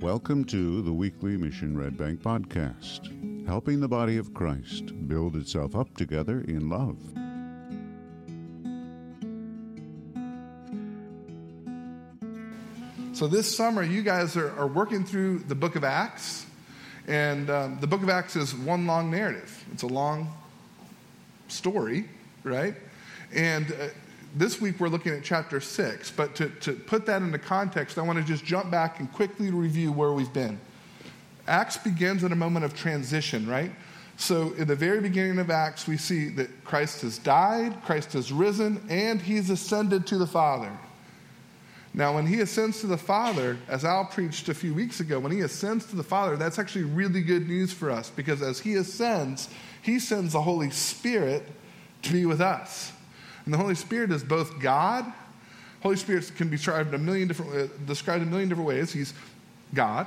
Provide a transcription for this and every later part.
Welcome to the weekly Mission Red Bank podcast, helping the body of Christ build itself up together in love. So, this summer, you guys are, are working through the book of Acts, and um, the book of Acts is one long narrative. It's a long story, right? And uh, this week we're looking at chapter 6. But to, to put that into context, I want to just jump back and quickly review where we've been. Acts begins at a moment of transition, right? So, in the very beginning of Acts, we see that Christ has died, Christ has risen, and he's ascended to the Father. Now, when he ascends to the Father, as Al preached a few weeks ago, when he ascends to the Father, that's actually really good news for us because as he ascends, he sends the Holy Spirit to be with us. And the Holy Spirit is both God. Holy Spirit can be described a million different, uh, described a million different ways. He's God.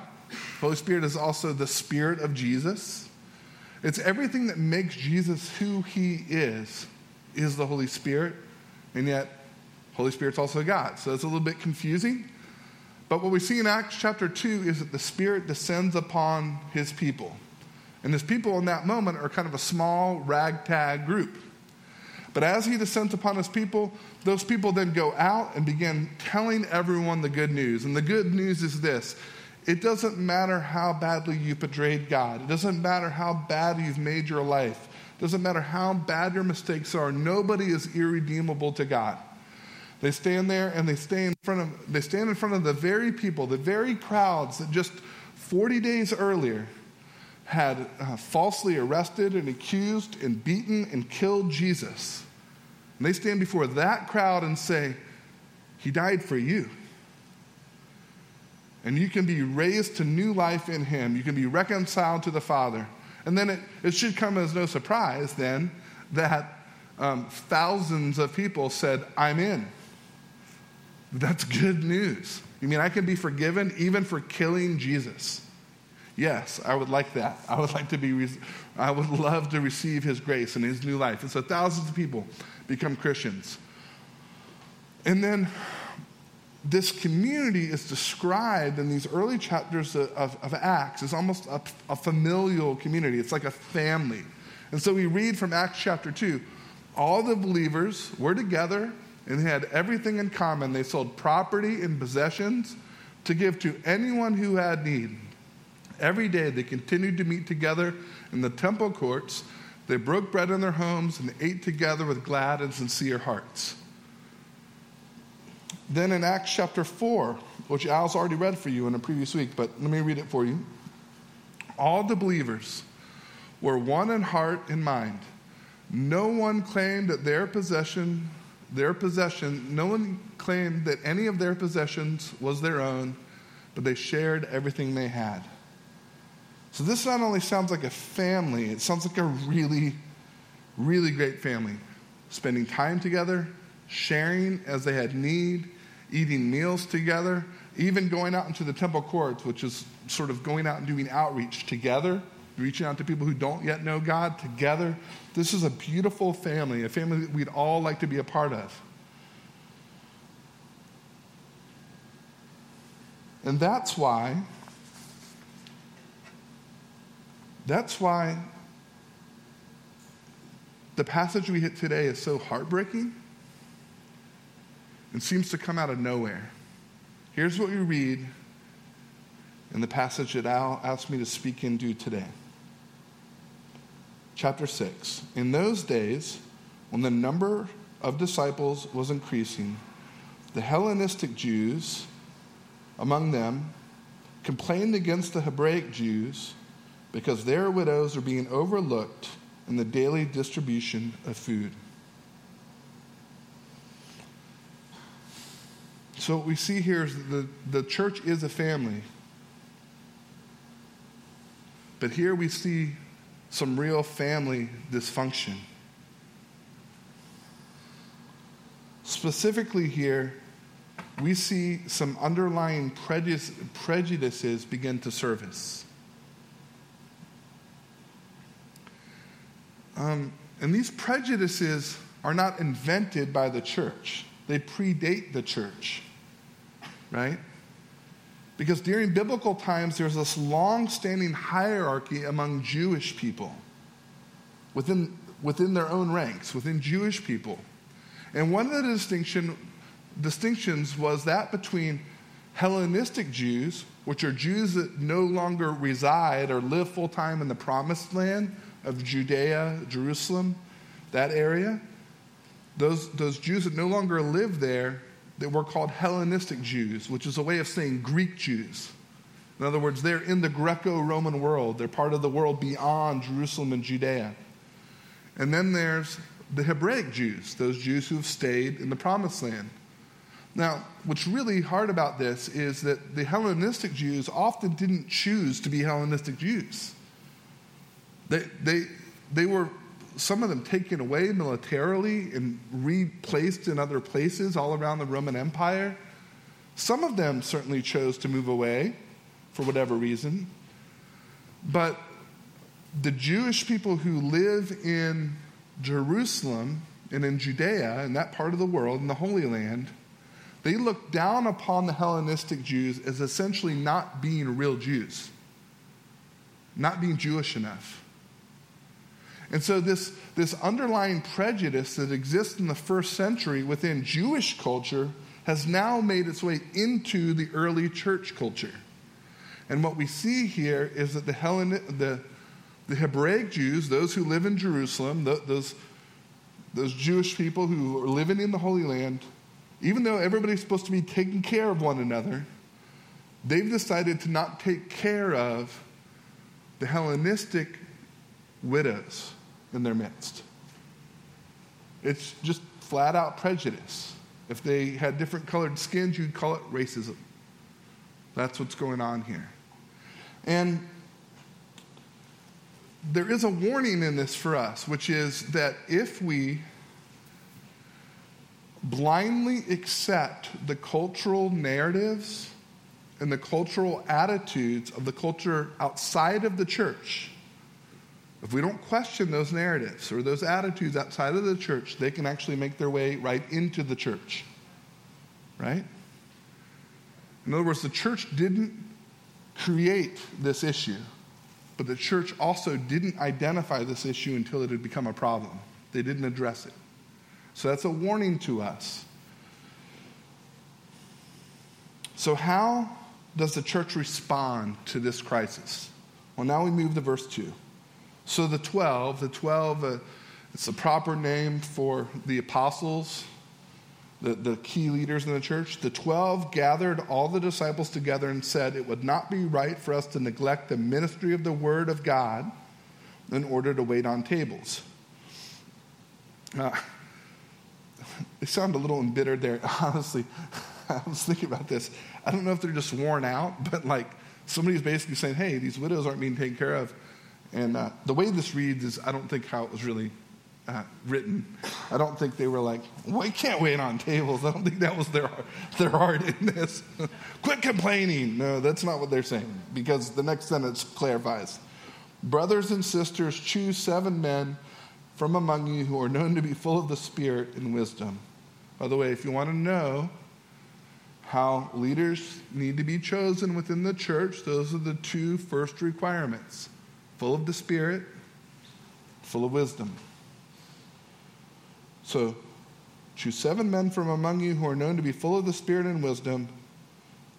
Holy Spirit is also the Spirit of Jesus. It's everything that makes Jesus who he is, is the Holy Spirit. And yet, Holy Spirit's also God. So it's a little bit confusing. But what we see in Acts chapter 2 is that the Spirit descends upon his people. And his people in that moment are kind of a small ragtag group. But as he descends upon his people, those people then go out and begin telling everyone the good news. And the good news is this it doesn't matter how badly you betrayed God, it doesn't matter how bad you've made your life, it doesn't matter how bad your mistakes are. Nobody is irredeemable to God. They stand there and they stay in front of they stand in front of the very people, the very crowds that just 40 days earlier had uh, falsely arrested and accused and beaten and killed Jesus. And they stand before that crowd and say, He died for you. And you can be raised to new life in Him. You can be reconciled to the Father. And then it, it should come as no surprise then that um, thousands of people said, I'm in. That's good news. You mean I can be forgiven even for killing Jesus? Yes, I would like that. I would like to be, I would love to receive his grace and his new life. And so thousands of people become Christians. And then this community is described in these early chapters of, of, of Acts as almost a, a familial community. It's like a family. And so we read from Acts chapter 2 all the believers were together and they had everything in common. They sold property and possessions to give to anyone who had need. Every day they continued to meet together in the temple courts. They broke bread in their homes and ate together with glad and sincere hearts. Then in Acts chapter 4, which Al's already read for you in a previous week, but let me read it for you. All the believers were one in heart and mind. No one claimed that their possession, their possession, no one claimed that any of their possessions was their own, but they shared everything they had. So this not only sounds like a family, it sounds like a really, really great family. Spending time together, sharing as they had need, eating meals together, even going out into the temple courts, which is sort of going out and doing outreach together, reaching out to people who don't yet know God together. This is a beautiful family, a family that we'd all like to be a part of. And that's why That's why the passage we hit today is so heartbreaking and seems to come out of nowhere. Here's what we read in the passage that Al asked me to speak into today. Chapter 6. In those days, when the number of disciples was increasing, the Hellenistic Jews among them complained against the Hebraic Jews because their widows are being overlooked in the daily distribution of food. So, what we see here is that the, the church is a family. But here we see some real family dysfunction. Specifically, here, we see some underlying prejudices begin to surface. Um, and these prejudices are not invented by the church. they predate the church, right? Because during biblical times, there's this long standing hierarchy among Jewish people within, within their own ranks, within Jewish people. And one of the distinction, distinctions was that between Hellenistic Jews, which are Jews that no longer reside or live full time in the promised land of Judea, Jerusalem, that area. Those, those Jews that no longer live there, that were called Hellenistic Jews, which is a way of saying Greek Jews. In other words, they're in the Greco Roman world, they're part of the world beyond Jerusalem and Judea. And then there's the Hebraic Jews, those Jews who've stayed in the promised land. Now, what's really hard about this is that the Hellenistic Jews often didn't choose to be Hellenistic Jews. They, they, they were, some of them taken away militarily and replaced in other places all around the Roman Empire. Some of them certainly chose to move away for whatever reason. But the Jewish people who live in Jerusalem and in Judea, in that part of the world, in the Holy Land, they look down upon the Hellenistic Jews as essentially not being real Jews, not being Jewish enough. And so, this, this underlying prejudice that exists in the first century within Jewish culture has now made its way into the early church culture. And what we see here is that the, Hellen, the, the Hebraic Jews, those who live in Jerusalem, those, those Jewish people who are living in the Holy Land, even though everybody's supposed to be taking care of one another, they've decided to not take care of the Hellenistic widows in their midst. It's just flat out prejudice. If they had different colored skins, you'd call it racism. That's what's going on here. And there is a warning in this for us, which is that if we blindly accept the cultural narratives and the cultural attitudes of the culture outside of the church, if we don't question those narratives or those attitudes outside of the church, they can actually make their way right into the church. Right? In other words, the church didn't create this issue, but the church also didn't identify this issue until it had become a problem. They didn't address it. So that's a warning to us. So, how does the church respond to this crisis? Well, now we move to verse 2. So, the 12, the 12, uh, it's a proper name for the apostles, the, the key leaders in the church. The 12 gathered all the disciples together and said, It would not be right for us to neglect the ministry of the word of God in order to wait on tables. Uh, they sound a little embittered there. Honestly, I was thinking about this. I don't know if they're just worn out, but like somebody's basically saying, hey, these widows aren't being taken care of. And uh, the way this reads is, I don't think how it was really uh, written. I don't think they were like, we can't wait on tables. I don't think that was their, their heart in this. Quit complaining. No, that's not what they're saying, because the next sentence clarifies. Brothers and sisters, choose seven men from among you who are known to be full of the Spirit and wisdom. By the way, if you want to know how leaders need to be chosen within the church, those are the two first requirements full of the Spirit, full of wisdom. So, choose seven men from among you who are known to be full of the Spirit and wisdom.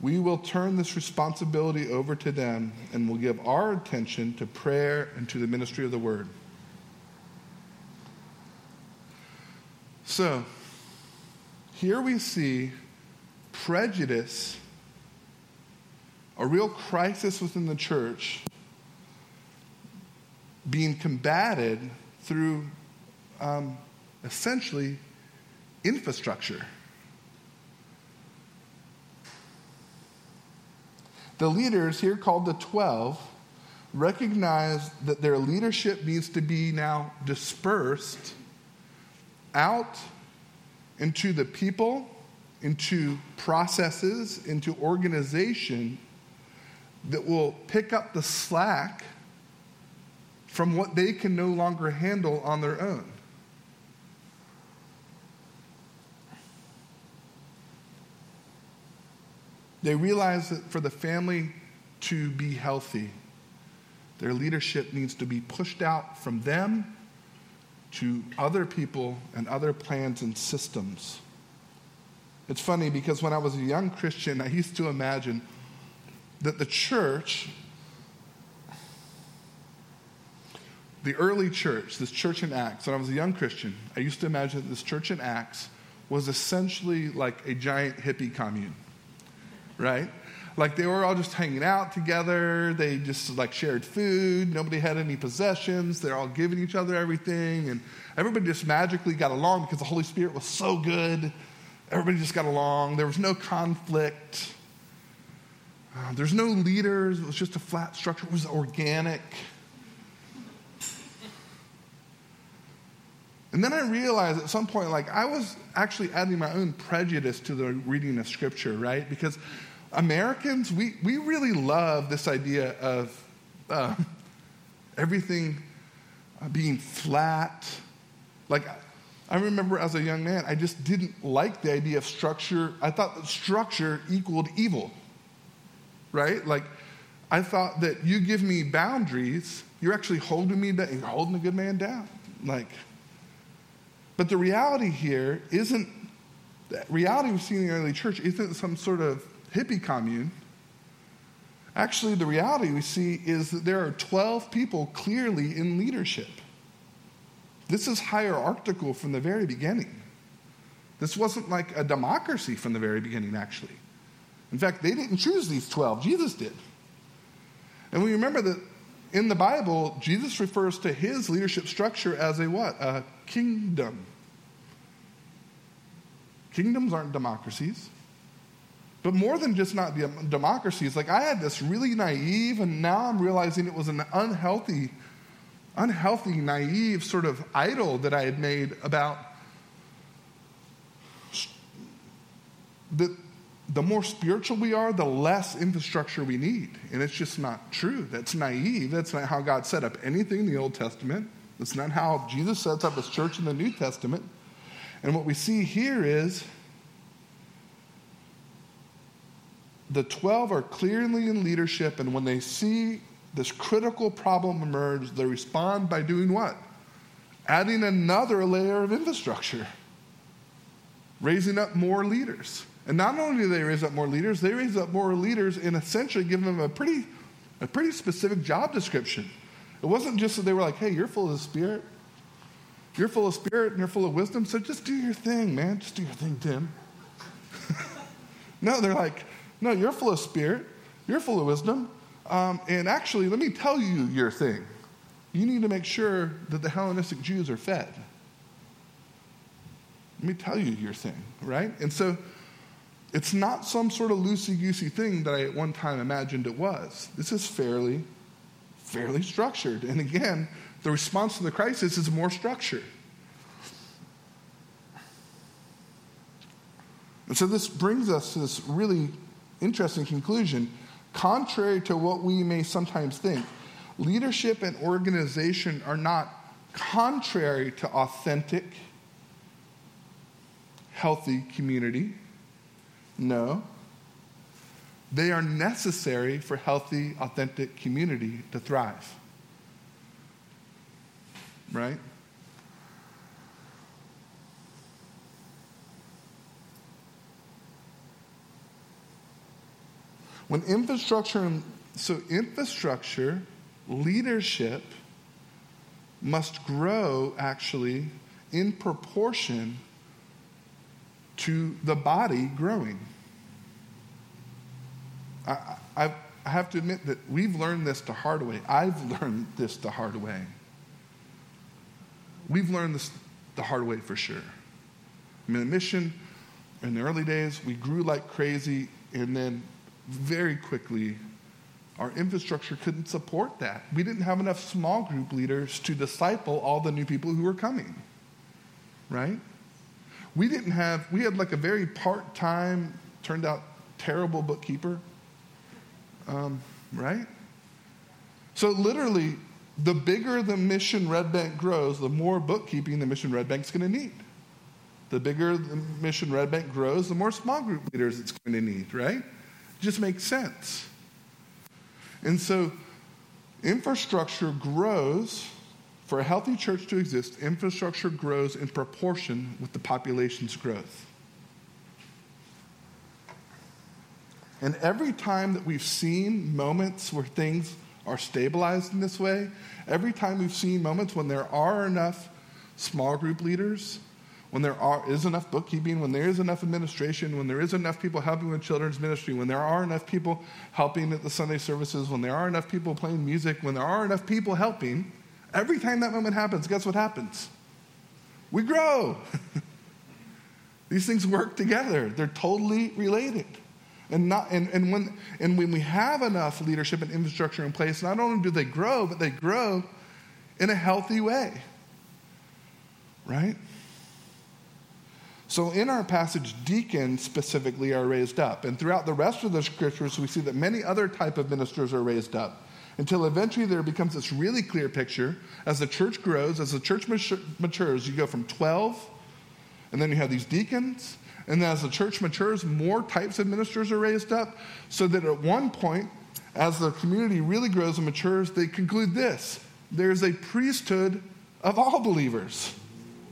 We will turn this responsibility over to them and will give our attention to prayer and to the ministry of the word. So, here we see prejudice, a real crisis within the church, being combated through um, essentially infrastructure. The leaders, here called the 12, recognize that their leadership needs to be now dispersed out into the people, into processes, into organization that will pick up the slack from what they can no longer handle on their own. They realize that for the family to be healthy, their leadership needs to be pushed out from them to other people and other plans and systems. It's funny because when I was a young Christian, I used to imagine that the church, the early church, this church in Acts, when I was a young Christian, I used to imagine that this church in Acts was essentially like a giant hippie commune, right? Like they were all just hanging out together. They just like shared food. Nobody had any possessions. They're all giving each other everything. And everybody just magically got along because the Holy Spirit was so good. Everybody just got along. There was no conflict. Uh, there's no leaders. It was just a flat structure. It was organic. And then I realized at some point, like, I was actually adding my own prejudice to the reading of Scripture, right? Because Americans, we, we really love this idea of uh, everything being flat. Like, I remember as a young man, I just didn't like the idea of structure. I thought that structure equaled evil, right? Like, I thought that you give me boundaries, you're actually holding me down, you're holding a good man down. Like, but the reality here isn't, the reality we see in the early church isn't some sort of hippie commune. Actually, the reality we see is that there are 12 people clearly in leadership. This is hierarchical from the very beginning. This wasn't like a democracy from the very beginning, actually. In fact, they didn't choose these 12, Jesus did. And we remember that in the Bible, Jesus refers to his leadership structure as a what? A kingdom. Kingdoms aren't democracies. But more than just not democracies, like I had this really naive, and now I'm realizing it was an unhealthy, unhealthy, naive sort of idol that I had made about that the more spiritual we are, the less infrastructure we need. And it's just not true. That's naive. That's not how God set up anything in the Old Testament. That's not how Jesus sets up his church in the New Testament. And what we see here is the 12 are clearly in leadership, and when they see this critical problem emerge, they respond by doing what? Adding another layer of infrastructure, raising up more leaders. And not only do they raise up more leaders, they raise up more leaders and essentially give them a pretty, a pretty specific job description. It wasn't just that they were like, hey, you're full of the Spirit. You're full of Spirit and you're full of wisdom, so just do your thing, man. Just do your thing, Tim. no, they're like, no, you're full of spirit, you're full of wisdom. Um, and actually, let me tell you your thing. You need to make sure that the Hellenistic Jews are fed. Let me tell you your thing, right? And so it's not some sort of loosey goosey thing that I at one time imagined it was. This is fairly, fairly structured. And again, the response to the crisis is more structured. And so this brings us to this really interesting conclusion. Contrary to what we may sometimes think, leadership and organization are not contrary to authentic, healthy community. No. They are necessary for healthy, authentic community to thrive. Right? When infrastructure, so infrastructure, leadership must grow actually in proportion to the body growing. I, I, have to admit that we've learned this the hard way. I've learned this the hard way. We've learned this the hard way for sure. I mean, the mission in the early days, we grew like crazy, and then very quickly, our infrastructure couldn't support that. We didn't have enough small group leaders to disciple all the new people who were coming, right? We didn't have, we had like a very part time, turned out terrible bookkeeper, um, right? So literally, the bigger the mission Red Bank grows, the more bookkeeping the mission Red Bank's going to need. The bigger the mission Red Bank grows, the more small group leaders it's going to need, right? It just makes sense. And so, infrastructure grows. For a healthy church to exist, infrastructure grows in proportion with the population's growth. And every time that we've seen moments where things are stabilized in this way, every time we've seen moments when there are enough small group leaders, when there are, is enough bookkeeping, when there is enough administration, when there is enough people helping with children's ministry, when there are enough people helping at the Sunday services, when there are enough people playing music, when there are enough people helping, every time that moment happens, guess what happens? We grow. These things work together, they're totally related. And, not, and, and, when, and when we have enough leadership and infrastructure in place, not only do they grow, but they grow in a healthy way. Right? So, in our passage, deacons specifically are raised up. And throughout the rest of the scriptures, we see that many other type of ministers are raised up until eventually there becomes this really clear picture as the church grows, as the church matures, you go from 12, and then you have these deacons, and as the church matures, more types of ministers are raised up, so that at one point, as the community really grows and matures, they conclude this there's a priesthood of all believers.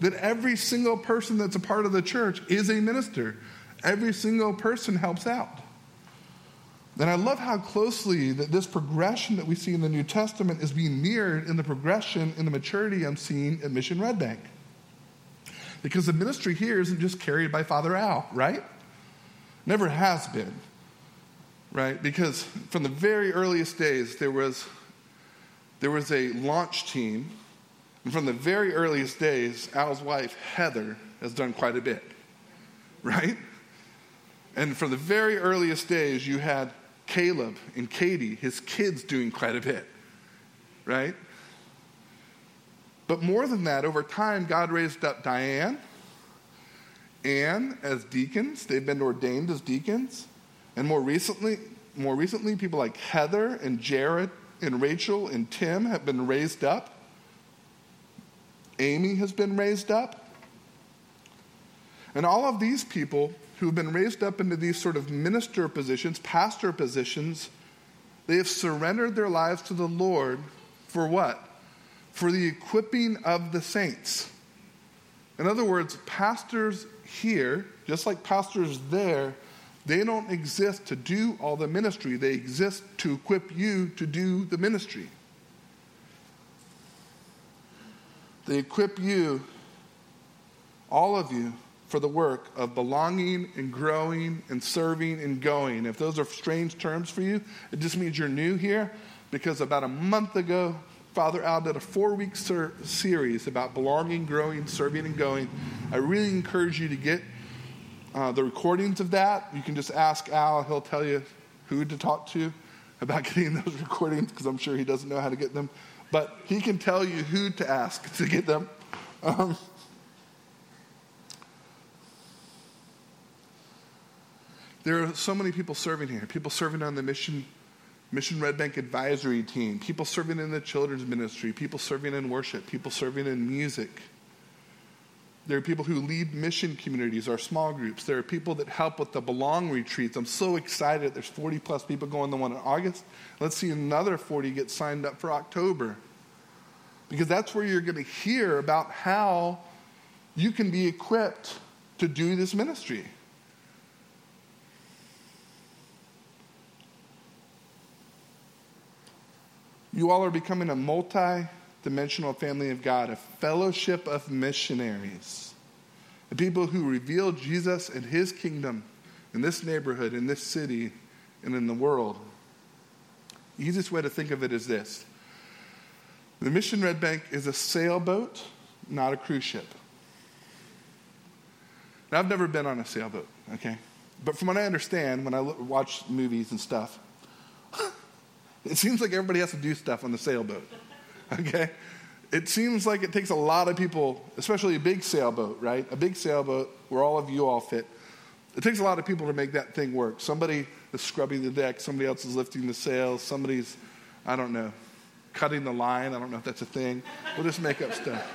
That every single person that's a part of the church is a minister. Every single person helps out. And I love how closely that this progression that we see in the New Testament is being mirrored in the progression in the maturity I'm seeing at Mission Red Bank. Because the ministry here isn't just carried by Father Al, right? Never has been, right? Because from the very earliest days, there was, there was a launch team. And from the very earliest days, Al's wife, Heather, has done quite a bit, right? And from the very earliest days, you had Caleb and Katie, his kids, doing quite a bit, right? But more than that, over time, God raised up Diane, Anne as deacons. They've been ordained as deacons. And more recently, more recently, people like Heather and Jared and Rachel and Tim have been raised up. Amy has been raised up. And all of these people who've been raised up into these sort of minister positions, pastor positions, they have surrendered their lives to the Lord for what? For the equipping of the saints. In other words, pastors here, just like pastors there, they don't exist to do all the ministry. They exist to equip you to do the ministry. They equip you, all of you, for the work of belonging and growing and serving and going. If those are strange terms for you, it just means you're new here because about a month ago, Father Al did a four week ser- series about belonging, growing, serving, and going. I really encourage you to get uh, the recordings of that. You can just ask Al, he'll tell you who to talk to about getting those recordings because I'm sure he doesn't know how to get them. But he can tell you who to ask to get them. Um, there are so many people serving here, people serving on the mission Mission Red Bank advisory team, people serving in the children's ministry, people serving in worship, people serving in music. There are people who lead mission communities, our small groups. There are people that help with the Belong retreats. I'm so excited. There's 40 plus people going the one in August. Let's see another 40 get signed up for October. Because that's where you're going to hear about how you can be equipped to do this ministry. You all are becoming a multi dimensional family of God, a fellowship of missionaries, the people who reveal Jesus and his kingdom in this neighborhood, in this city, and in the world. The easiest way to think of it is this the Mission Red Bank is a sailboat, not a cruise ship. Now, I've never been on a sailboat, okay? But from what I understand, when I watch movies and stuff, it seems like everybody has to do stuff on the sailboat. Okay? It seems like it takes a lot of people, especially a big sailboat, right? A big sailboat where all of you all fit. It takes a lot of people to make that thing work. Somebody is scrubbing the deck, somebody else is lifting the sails, somebody's, I don't know, cutting the line. I don't know if that's a thing. We'll just make up stuff.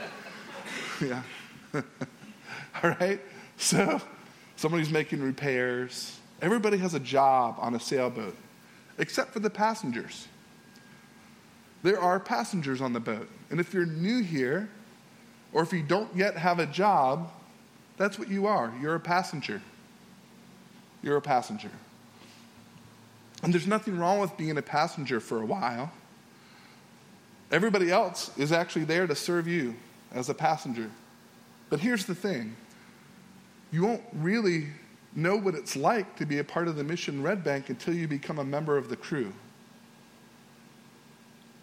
yeah. all right? So, somebody's making repairs. Everybody has a job on a sailboat, except for the passengers. There are passengers on the boat. And if you're new here, or if you don't yet have a job, that's what you are. You're a passenger. You're a passenger. And there's nothing wrong with being a passenger for a while. Everybody else is actually there to serve you as a passenger. But here's the thing you won't really know what it's like to be a part of the mission Red Bank until you become a member of the crew.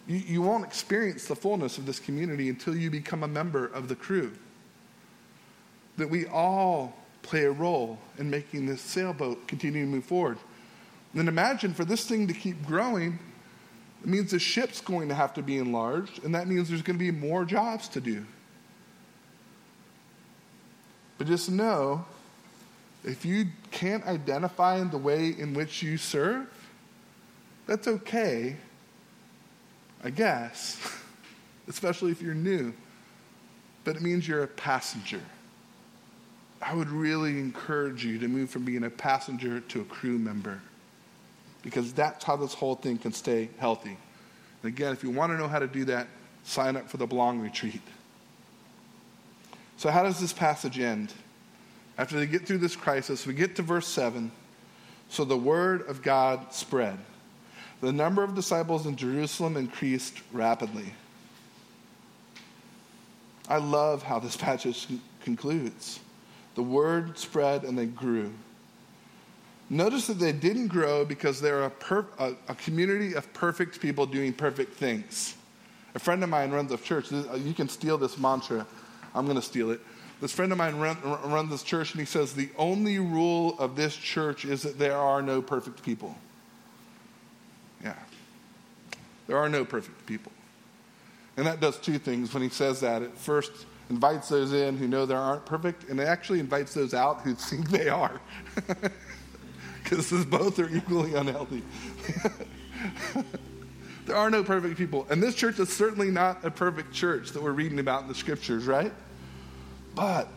You, you won't experience the fullness of this community until you become a member of the crew. That we all play a role in making this sailboat continue to move forward. And imagine for this thing to keep growing, it means the ship's going to have to be enlarged, and that means there's going to be more jobs to do. But just know if you can't identify in the way in which you serve, that's okay, I guess, especially if you're new. But it means you're a passenger. I would really encourage you to move from being a passenger to a crew member because that's how this whole thing can stay healthy. And again, if you want to know how to do that, sign up for the Belong Retreat. So, how does this passage end? After they get through this crisis, we get to verse 7. So the word of God spread. The number of disciples in Jerusalem increased rapidly. I love how this passage concludes. The word spread and they grew. Notice that they didn't grow because they're a, a, a, community of perfect people doing perfect things. A friend of mine runs a church. Uh, you can steal this mantra. I'm going to steal it. This friend of mine run, runs this church, and he says the only rule of this church is that there are no perfect people. Yeah. There are no perfect people. And that does two things when he says that. It first invites those in who know they aren't perfect, and it actually invites those out who think they are. Because both are equally unhealthy. there are no perfect people. And this church is certainly not a perfect church that we're reading about in the scriptures, right? But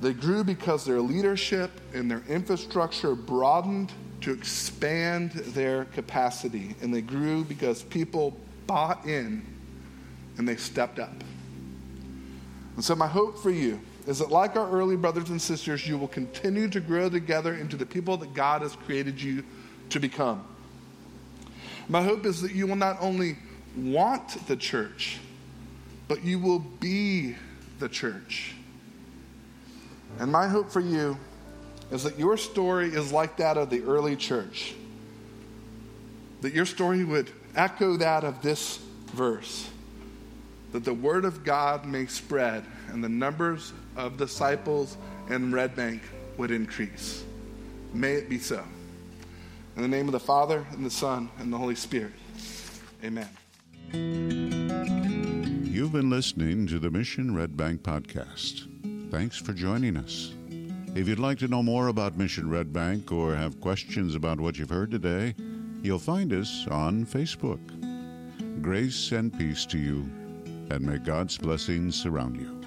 they grew because their leadership and their infrastructure broadened to expand their capacity. And they grew because people bought in and they stepped up. And so, my hope for you is that, like our early brothers and sisters, you will continue to grow together into the people that God has created you to become. My hope is that you will not only want the church, but you will be the church. And my hope for you is that your story is like that of the early church. That your story would echo that of this verse. That the word of God may spread and the numbers of disciples in Red Bank would increase. May it be so. In the name of the Father, and the Son, and the Holy Spirit. Amen. You've been listening to the Mission Red Bank podcast. Thanks for joining us. If you'd like to know more about Mission Red Bank or have questions about what you've heard today, you'll find us on Facebook. Grace and peace to you, and may God's blessings surround you.